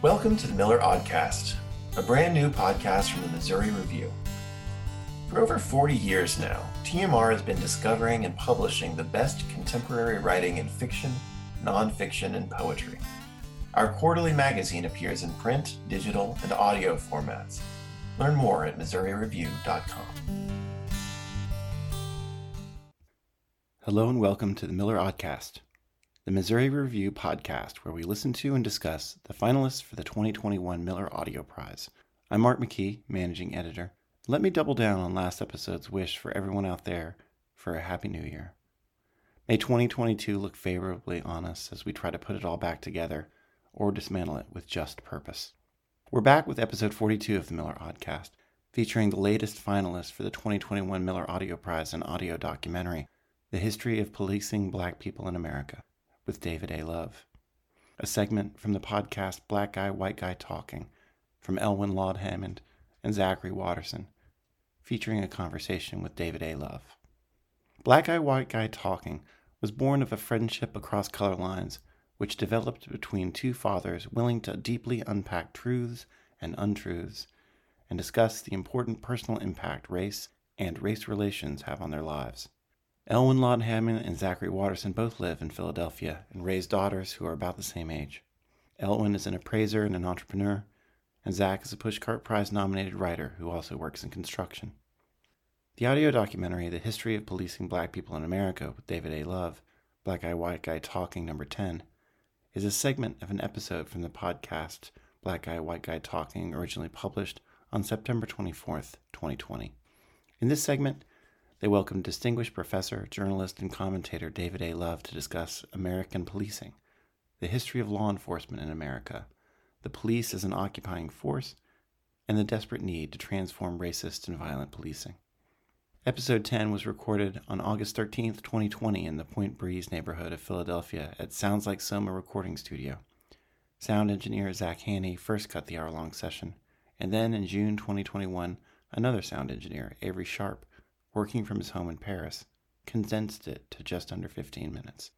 Welcome to the Miller Aud-cast, a brand new podcast from the Missouri Review. For over 40 years now, TMR has been discovering and publishing the best contemporary writing in fiction, nonfiction, and poetry. Our quarterly magazine appears in print, digital, and audio formats. Learn more at MissouriReview.com. Hello and welcome to the Miller Aud-cast, the Missouri Review podcast where we listen to and discuss the finalists for the 2021 Miller Audio Prize. I'm Mark McKee, managing editor. Let me double down on last episode's wish for everyone out there for a happy new year. May 2022 look favorably on us as we try to put it all back together or dismantle it with just purpose. We're back with episode 42 of the Miller Aud-cast, featuring the latest finalists for the 2021 Miller Audio Prize in audio documentary, The History of Policing Black People in America with David A. Love. A segment from the podcast Black Guy, White Guy Talking from Elwyn Laud-Hammond and Zachary Watterson, featuring a conversation with David A. Love. Black Guy, White Guy Talking was born of a friendship across color lines which developed between two fathers willing to deeply unpack truths and untruths and discuss the important personal impact race and race relations have on their lives. Elwyn Laud-Hammond and Zachary Watterson both live in Philadelphia and raise daughters who are about the same age. Elwyn is an appraiser and an entrepreneur, and Zach is a Pushcart Prize nominated writer who also works in construction. The audio documentary, The History of Policing Black People in America with David A. Love, Black Guy, White Guy Talking, number 10, is a segment of an episode from the podcast Black Guy, White Guy Talking, originally published on September 24th, 2020. In this segment, they welcomed distinguished professor, journalist, and commentator David A. Love to discuss American policing, the history of law enforcement in America, the police as an occupying force, and the desperate need to transform racist and violent policing. Episode 10 was recorded on August 13, 2020, in the Point Breeze neighborhood of Philadelphia at Sounds Like Soma recording studio. Sound engineer Zach Haney first cut the hour long session, and then in June 2021, another sound engineer, Avery Sharp, working from his home in Paris, condensed it to just under 15 minutes.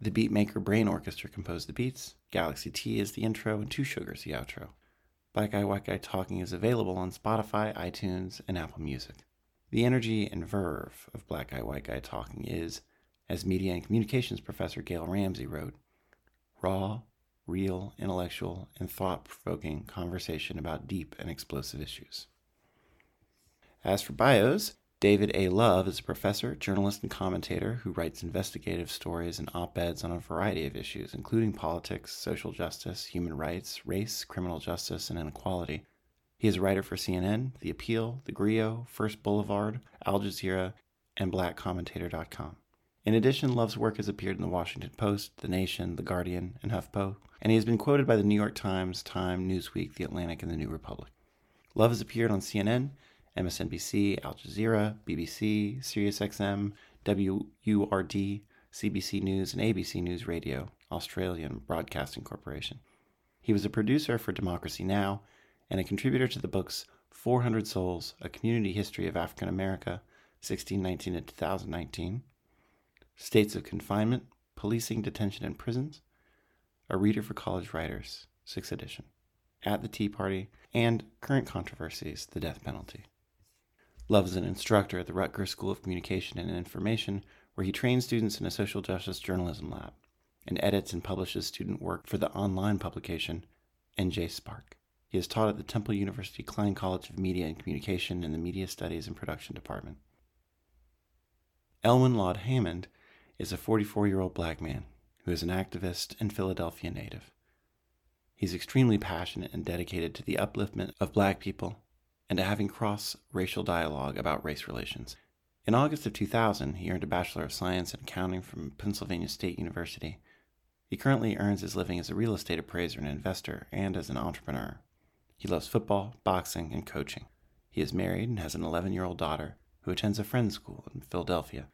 The beatmaker Brain Orchestra composed the beats, Galaxy T is the intro, and Two Sugars the outro. Black Guy White Guy Talking is available on Spotify, iTunes, and Apple Music. The energy and verve of Black Guy White Guy Talking is, as media and communications professor Gail Ramsey wrote, raw, real, intellectual, and thought provoking conversation about deep and explosive issues. As for bios, David A. Love is a professor, journalist, and commentator who writes investigative stories and op eds on a variety of issues, including politics, social justice, human rights, race, criminal justice, and inequality. He is a writer for CNN, The Appeal, The Grio, First Boulevard, Al Jazeera, and BlackCommentator.com. In addition, Love's work has appeared in The Washington Post, The Nation, The Guardian, and HuffPo, and he has been quoted by the New York Times, Time, Newsweek, The Atlantic, and The New Republic. Love has appeared on CNN MSNBC, Al Jazeera, BBC, SiriusXM, WURD, CBC News, and ABC News Radio, Australian Broadcasting Corporation. He was a producer for Democracy Now! and a contributor to the books 400 Souls, A Community History of African America, 1619 to 2019, States of Confinement, Policing, Detention, and Prisons, A Reader for College Writers, 6th edition, At the Tea Party, and Current Controversies, The Death Penalty. Love is an instructor at the Rutgers School of Communication and Information, where he trains students in a social justice journalism lab and edits and publishes student work for the online publication NJ Spark. He has taught at the Temple University Klein College of Media and Communication in the Media Studies and Production Department. Elwyn Laud-Hammond is a 44 year old black man who is an activist and Philadelphia native. He's extremely passionate and dedicated to the upliftment of black people and to having cross racial dialogue about race relations. In August of 2000, he earned a Bachelor of Science in Accounting from Pennsylvania State University. He currently earns his living as a real estate appraiser and investor and as an entrepreneur. He loves football, boxing, and coaching. He is married and has an 11 year old daughter who attends a friend's school in Philadelphia.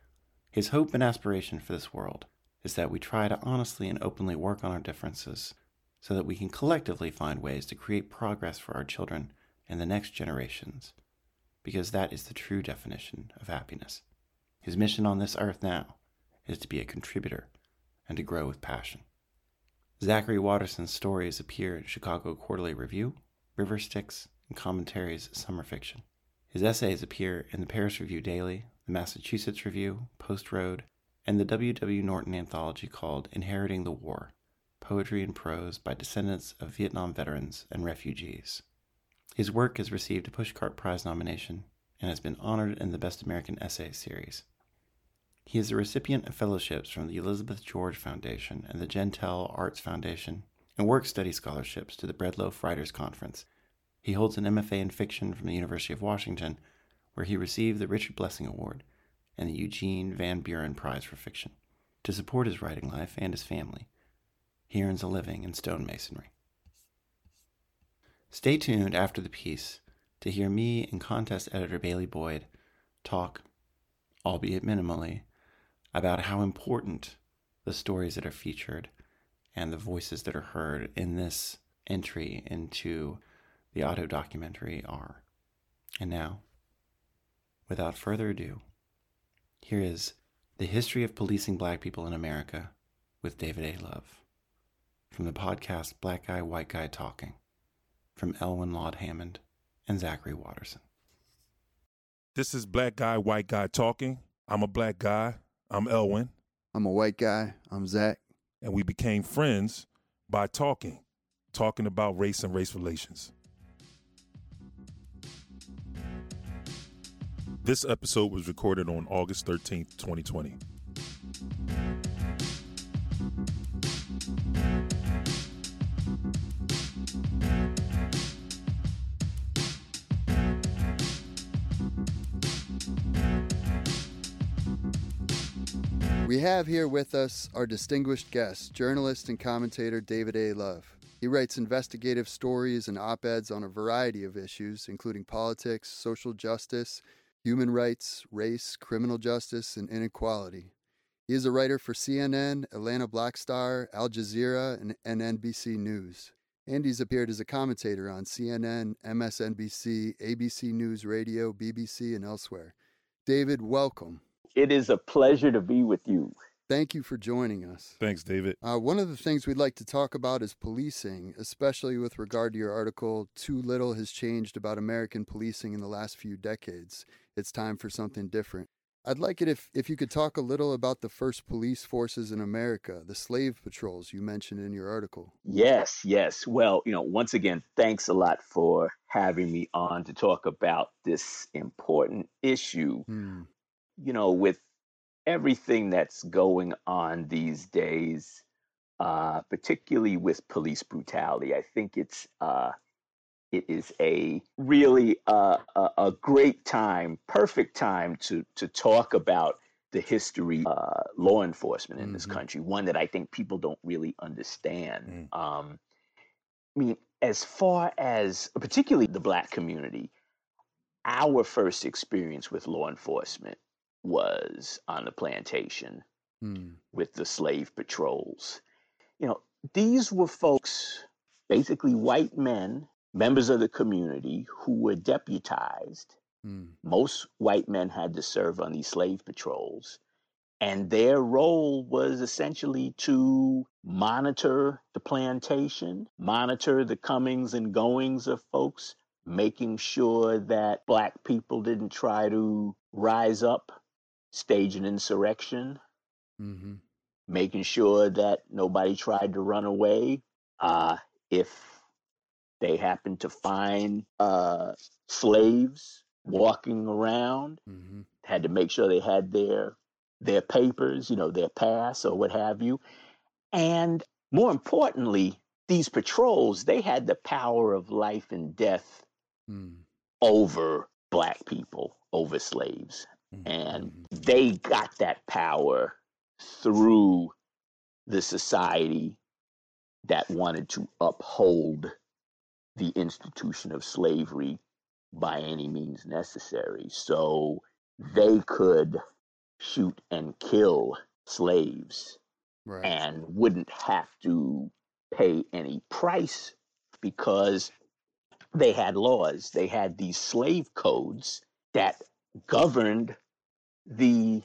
His hope and aspiration for this world is that we try to honestly and openly work on our differences so that we can collectively find ways to create progress for our children and the next generations, because that is the true definition of happiness. His mission on this earth now is to be a contributor and to grow with passion. Zachary Watterson's stories appear in Chicago Quarterly Review, River Styx, and Commentary's Summer Fiction. His essays appear in the Paris Review Daily, the Massachusetts Review, Post Road, and the W. W. Norton anthology called Inheriting the War Poetry and Prose by Descendants of Vietnam Veterans and Refugees. His work has received a Pushcart Prize nomination and has been honored in the Best American Essay series. He is a recipient of fellowships from the Elizabeth George Foundation and the Jentel Arts Foundation and work study scholarships to the Breadloaf Writers Conference. He holds an MFA in fiction from the University of Washington, where he received the Richard Blessing Award and the Eugene Van Buren Prize for Fiction. To support his writing life and his family, he earns a living in stonemasonry. Stay tuned after the piece to hear me and contest editor Bailey Boyd talk, albeit minimally, about how important the stories that are featured and the voices that are heard in this entry into the audio documentary are. And now, without further ado, here is The History of Policing Black People in America with David A. Love from the podcast Black Guy, White Guy Talking from Elwyn Laud-Hammond and Zachary Watterson. This is Black Guy, White Guy Talking. I'm a black guy. I'm Elwyn. I'm a white guy. I'm Zach. And we became friends by talking, talking about race and race relations. This episode was recorded on August 13th, 2020. We have here with us our distinguished guest, journalist and commentator David A. Love. He writes investigative stories and op eds on a variety of issues, including politics, social justice, human rights, race, criminal justice, and inequality. He is a writer for CNN, Atlanta Black Star, Al Jazeera, and, and NBC News. And he's appeared as a commentator on CNN, MSNBC, ABC News Radio, BBC, and elsewhere. David, welcome. It is a pleasure to be with you. Thank you for joining us. Thanks, David. Uh, one of the things we'd like to talk about is policing, especially with regard to your article, Too Little Has Changed About American Policing in the Last Few Decades. It's time for something different. I'd like it if, if you could talk a little about the first police forces in America, the slave patrols you mentioned in your article. Yes, yes. Well, you know, once again, thanks a lot for having me on to talk about this important issue. Hmm you know, with everything that's going on these days, uh, particularly with police brutality, I think it's uh, it is a really uh, a, a, great time, perfect time to to talk about the history uh, law enforcement in mm-hmm. this country. One that I think people don't really understand. Mm. Um, I mean, as far as particularly the black community, our first experience with law enforcement was on the plantation mm. with the slave patrols. You know, these were folks, basically white men, members of the community who were deputized. Mm. Most white men had to serve on these slave patrols. And their role was essentially to monitor the plantation, monitor the comings and goings of folks, making sure that Black people didn't try to rise up stage an insurrection, mm-hmm. making sure that nobody tried to run away. Uh, if they happened to find uh, slaves walking around, mm-hmm. had to make sure they had their their papers, you know, their pass or what have you. And more importantly, these patrols, they had the power of life and death mm. over black people, over slaves. And mm-hmm. They got that power through the society that wanted to uphold the institution of slavery by any means necessary. So they could shoot and kill slaves right. and wouldn't have to pay any price because they had laws. They had these slave codes that governed the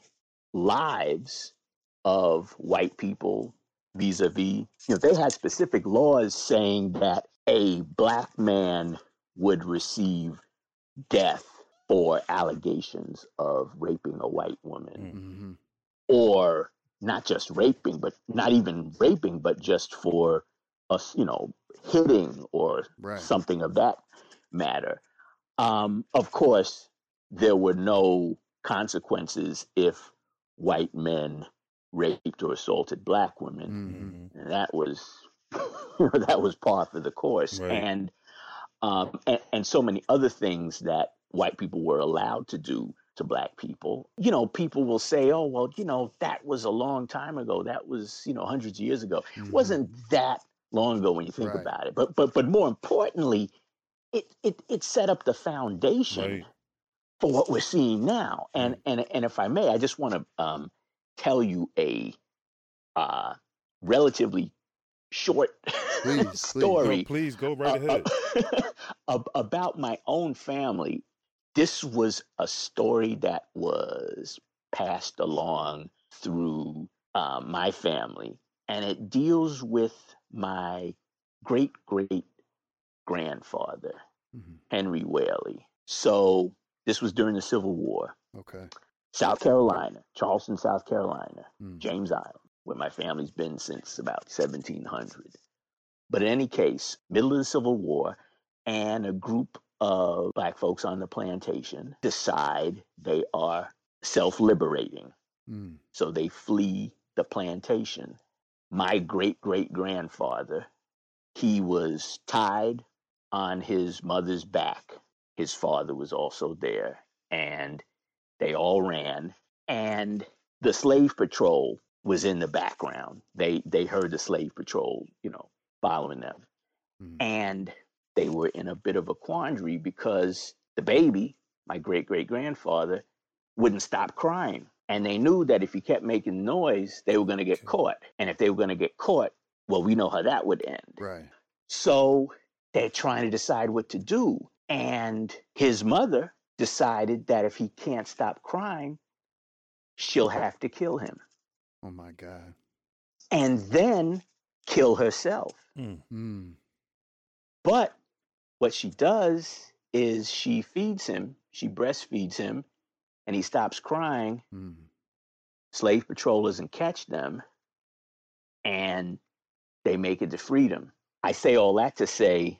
lives of white people vis-a-vis, you know, they had specific laws saying that a black man would receive death for allegations of raping a white woman Mm-hmm. or not just raping but not even raping but just for us you know hitting or Right. something of that matter um, of course there were no consequences if white men raped or assaulted black women Mm-hmm. and that was that was par for the course Right. and um and, and so many other things that white people were allowed to do to black people you know people will say oh well you know that was a long time ago that was you know hundreds of years ago Mhm. it wasn't that long ago when you think Right. about it but but but more importantly it it it set up the foundation Right. What we're seeing now. And and and if I may, I just want to um, tell you a uh, relatively short Please, please. story No, please go right uh, ahead. ab- about my own family. This was a story that was passed along through uh, my family, and it deals with my great great grandfather, Mhm. Henry Whaley. So this was during the Civil War. Okay. South Carolina, Charleston, South Carolina, Mm. James Island, where my family's been since about 1700. But in any case, middle of the Civil War, and a group of black folks on the plantation decide they are self liberating. Mm. So they flee the plantation. My great great grandfather, he was tied on his mother's back. His father was also there, and they all ran. And the slave patrol was in the background. They they heard the slave patrol, you know, following them, Mhm. and they were in a bit of a quandary because the baby, my great great grandfather, wouldn't stop crying. And they knew that if he kept making noise, they were going to get Okay. caught. And if they were going to get caught, well, we know how that would end. Right. So they're trying to decide what to do. And his mother decided that if he can't stop crying, she'll have to kill him Oh my God. and then kill herself. Mm. Mm. But what she does is she feeds him, she breastfeeds him, and he stops crying. Mm. Slave patrol doesn't catch them, and they make it to freedom. I say all that to say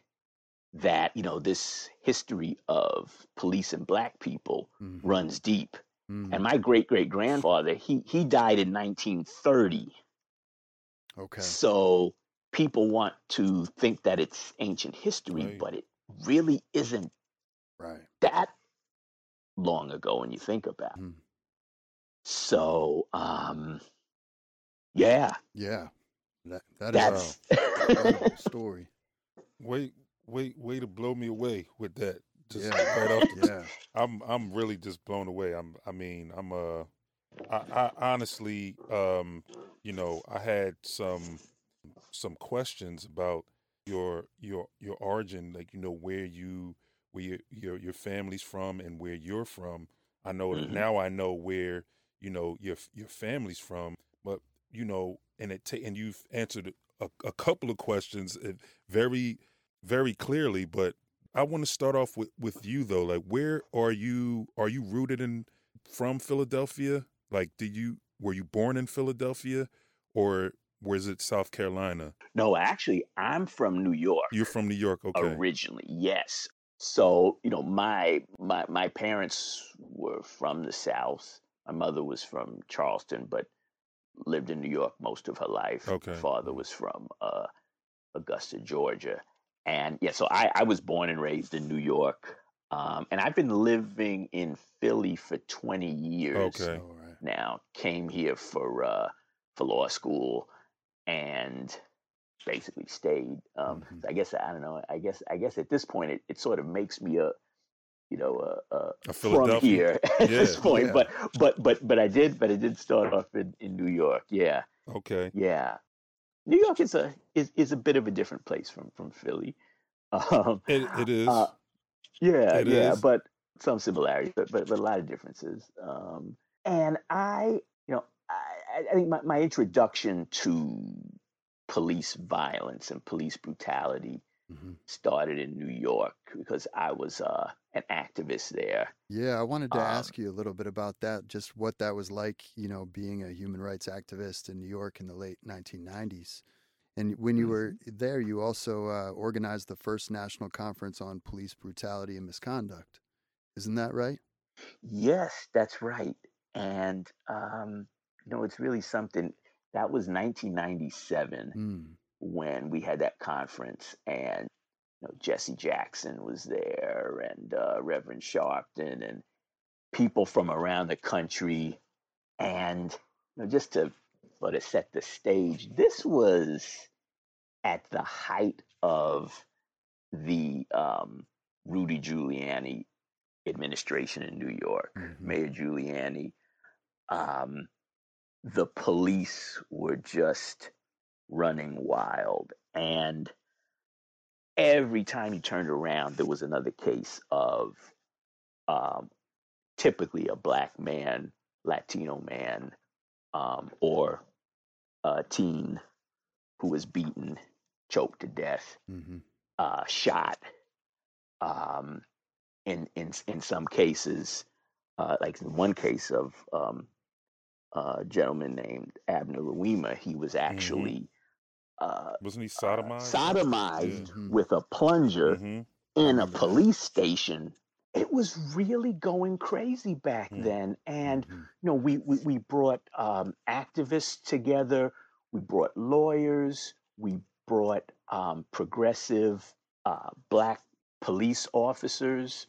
that, you know, this history of police and black people Mm. runs deep. Mm. And my great great grandfather, he he died in 1930. Okay. So people want to think that it's ancient history, Right. but it really isn't Right. that long ago when you think about it. Mm. So um yeah, Yeah. That that is that's incredible story. Wait, wait, way to blow me away with that. Just Yeah. right off the Yeah. I'm I'm really just blown away. I'm I mean I'm uh I, I honestly um you know I had some some questions about your your your origin like you know where you where your your, your family's from and where you're from. I know Mhm. now I know where you know your your family's from, but you know and it ta- and you've answered a, a couple of questions uh, very very clearly, but I want to start off with with you though. Like, where are you? Are you rooted in from Philadelphia? Like, did you were you born in Philadelphia, or was it South Carolina? no, actually I'm from New York. You're from New York, okay? originally yes so you know my my my parents were from the south my mother was from charleston but lived in new york most of her life Okay. father was from uh augusta georgia and yeah so i i was born and raised in new york um and i've been living in philly for 20 years Okay. Right. now came here for uh for law school and basically stayed um Mhm. i guess i don't know i guess i guess at this point it, it sort of makes me a you know a, a A from here at this point yeah. but but but but i did but i did start off in, in new york yeah Okay. yeah new york is a is, is a bit of a different place from from philly um It it is. uh, yeah, It yeah, is. but some similarities, but, but but a lot of differences. Um, and I, you know, I, I- I think my, my introduction to police violence and police brutality mm-hmm. started in New York because I was uh, an activist there. Yeah, I wanted to um, ask you a little bit about that, just what that was like, you know, being a human rights activist in New York in the late 1990s. And when you were mm-hmm. there, you also uh, organized the first national conference on police brutality and misconduct. Isn't that right? Yes, that's right. And, um, you know, it's really something that was 1997 mm. When we had that conference. And, you know, Jesse Jackson was there and uh, Reverend Sharpton and people from around the country. And, you know, just to sort of set the stage, this was at the height of the um, Rudy Giuliani administration in New York, mm-hmm. Mayor Giuliani. Um, the police were just running wild. And every time he turned around, there was another case of um, typically a black man, Latino man, um, or a teen who was beaten, choked to death, mm-hmm. uh, shot. Um, in in in some cases, uh, like in one case of um, a gentleman named Abner Louima, he was mm-hmm. actually. Uh, wasn't he uh, sodomized? sodomized yeah. with a plunger mm-hmm. in a police station. It was really going crazy back mm-hmm. then, and mm-hmm. you know, we we, we brought um, activists together, we brought lawyers, we brought um, progressive uh, black police officers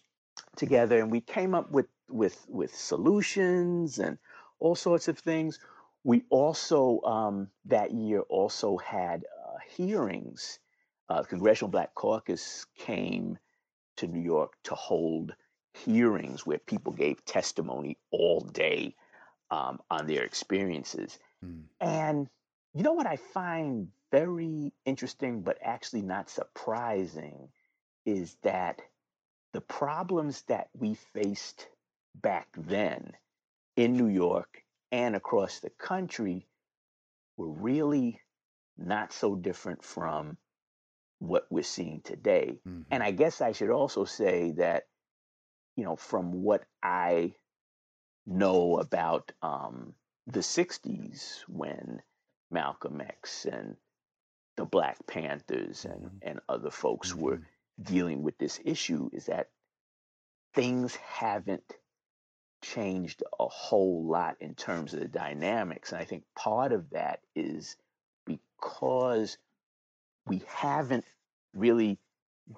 together and we came up with with with solutions and all sorts of things we also um, that year also had uh, hearings uh, congressional black caucus came to new york to hold hearings where people gave testimony all day um, on their experiences mm. and you know what i find very interesting but actually not surprising is that the problems that we faced back then in New York and across the country were really not so different from what we're seeing today. Mm-hmm. And I guess I should also say that, you know, from what I know about um, the 60s when Malcolm X and the Black Panthers and, mm-hmm. and other folks mm-hmm. were dealing with this issue is that things haven't changed a whole lot in terms of the dynamics. And I think part of that is because we haven't really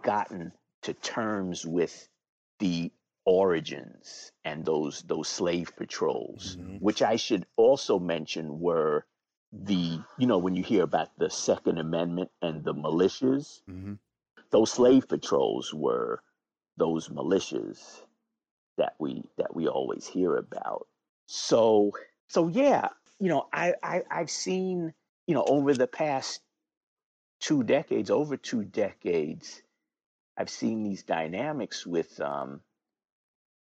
gotten to terms with the origins and those those slave patrols, mm-hmm. which I should also mention were the you know when you hear about the Second Amendment and the militias, mm-hmm those slave patrols were those militias that we that we always hear about. So so yeah, you know, I, I I've seen, you know, over the past two decades, over two decades, I've seen these dynamics with um,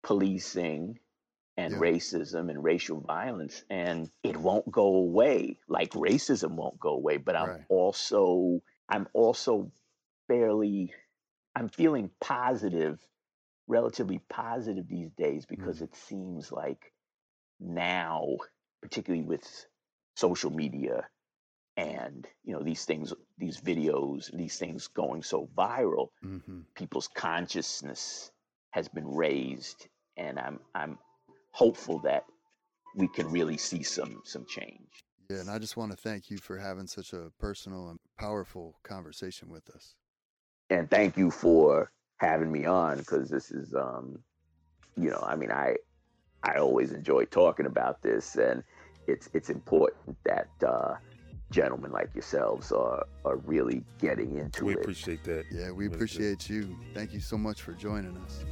policing and yeah. racism and racial violence, and it won't go away. Like racism won't go away, but I'm right. also I'm also fairly, I'm feeling positive, relatively positive these days because mm. it seems like now, particularly with social media and you know these things these videos these things going so viral mm-hmm. people's consciousness has been raised and i'm i'm hopeful that we can really see some some change yeah and i just want to thank you for having such a personal and powerful conversation with us and thank you for having me on because this is um you know i mean i i always enjoy talking about this and it's it's important that uh gentlemen like yourselves are are really getting into we it. we appreciate that. Yeah we appreciate you. Thank you so much for joining us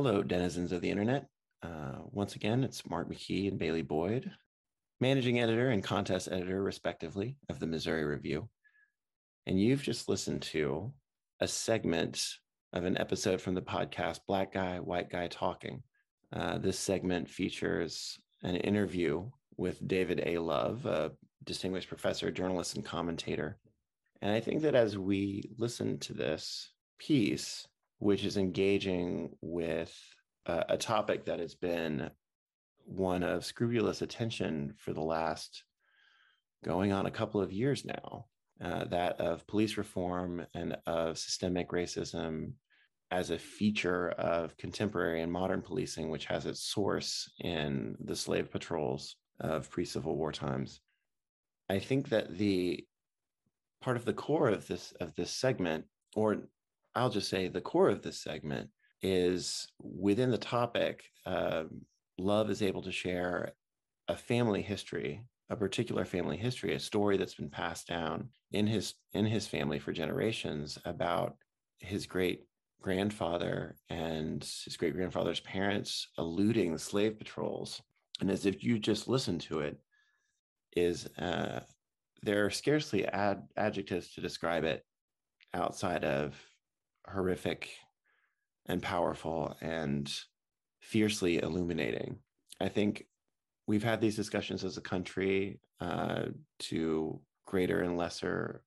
Hello, denizens of the internet. Uh, once again, it's Mark McKee and Bailey Boyd, managing editor and contest editor, respectively, of the Missouri Review. And you've just listened to a segment of an episode from the podcast Black Guy, White Guy Talking. Uh, this segment features an interview with David A. Love, a distinguished professor, journalist, and commentator. And I think that as we listen to this piece, which is engaging with a topic that has been one of scrupulous attention for the last going on a couple of years now, uh, that of police reform and of systemic racism as a feature of contemporary and modern policing, which has its source in the slave patrols of pre Civil War times. I think that the part of the core of this of this segment, or I'll just say the core of this segment, is within the topic. Uh, Love is able to share a family history, a particular family history, a story that's been passed down in his in his family for generations about his great grandfather and his great grandfather's parents eluding the slave patrols. And as if you just listen to it, is uh, there are scarcely ad- adjectives to describe it outside of horrific and powerful and fiercely illuminating. I think we've had these discussions as a country uh, to greater and lesser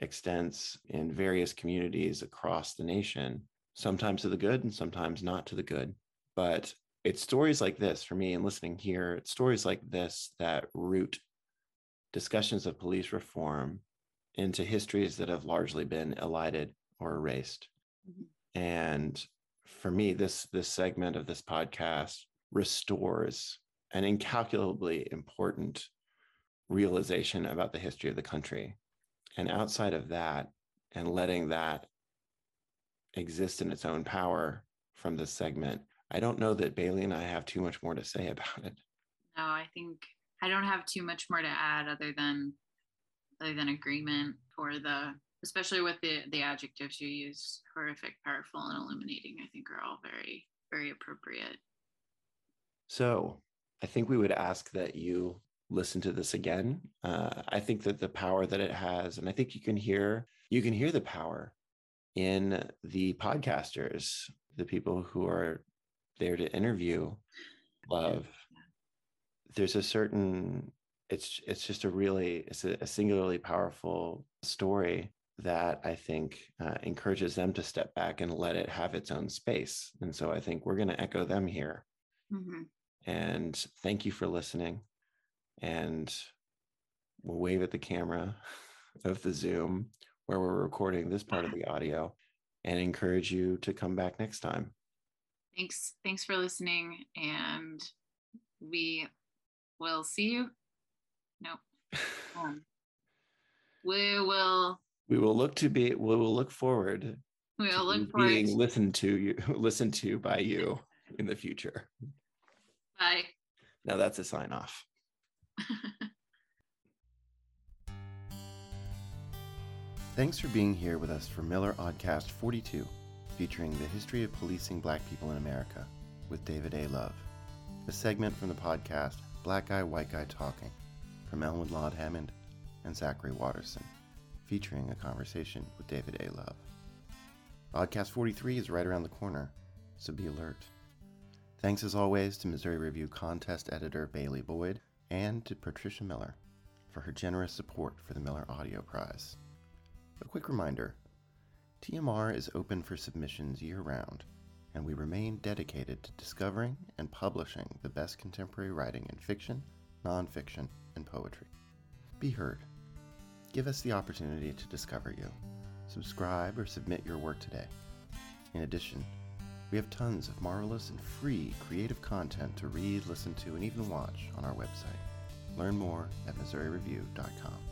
extents in various communities across the nation, sometimes to the good and sometimes not to the good. But it's stories like this for me and listening here, it's stories like this that root discussions of police reform into histories that have largely been elided or erased. Mm-hmm. And for me, this this segment of this podcast restores an incalculably important realization about the history of the country and outside of that, and letting that exist in its own power from this segment, I don't know that Bailey and I have too much more to say about it. No, I think I don't have too much more to add other than other than agreement for the especially with the the adjectives you use horrific powerful and illuminating i think are all very very appropriate so i think we would ask that you listen to this again. Uh, I think that the power that it has, and I think you can hear you can hear the power in the podcasters, the people who are there to interview love. There's a certain it's it's just a really it's a, a singularly powerful story that I think uh, encourages them to step back and let it have its own space. And so I think we're going to echo them here. Mm-hmm. And thank you for listening and we'll wave at the camera of the Zoom where we're recording this part of the audio and encourage you to come back next time. Thanks. Thanks for listening. And we will see you. No. Um, we will. We will look to be. We will look forward. We will look forward being listened to you, listened to by you in the future. Bye. Now that's a sign off. Thanks for being here with us for Miller Aud-cast 42, featuring the history of policing black people in America with David A. Love. A segment from the podcast Black Guy, White Guy Talking from Elwood Laud Hammond and Zachary Watterson, featuring a conversation with David A. Love. Podcast 43 is right around the corner, so be alert. Thanks as always to Missouri Review contest editor Bailey Boyd and to Patricia Miller for her generous support for the Miller Audio Prize. A quick reminder TMR is open for submissions year round, and we remain dedicated to discovering and publishing the best contemporary writing in fiction, nonfiction, and poetry. Be heard. Give us the opportunity to discover you. Subscribe or submit your work today. In addition, we have tons of marvelous and free creative content to read, listen to, and even watch on our website. Learn more at MissouriReview.com.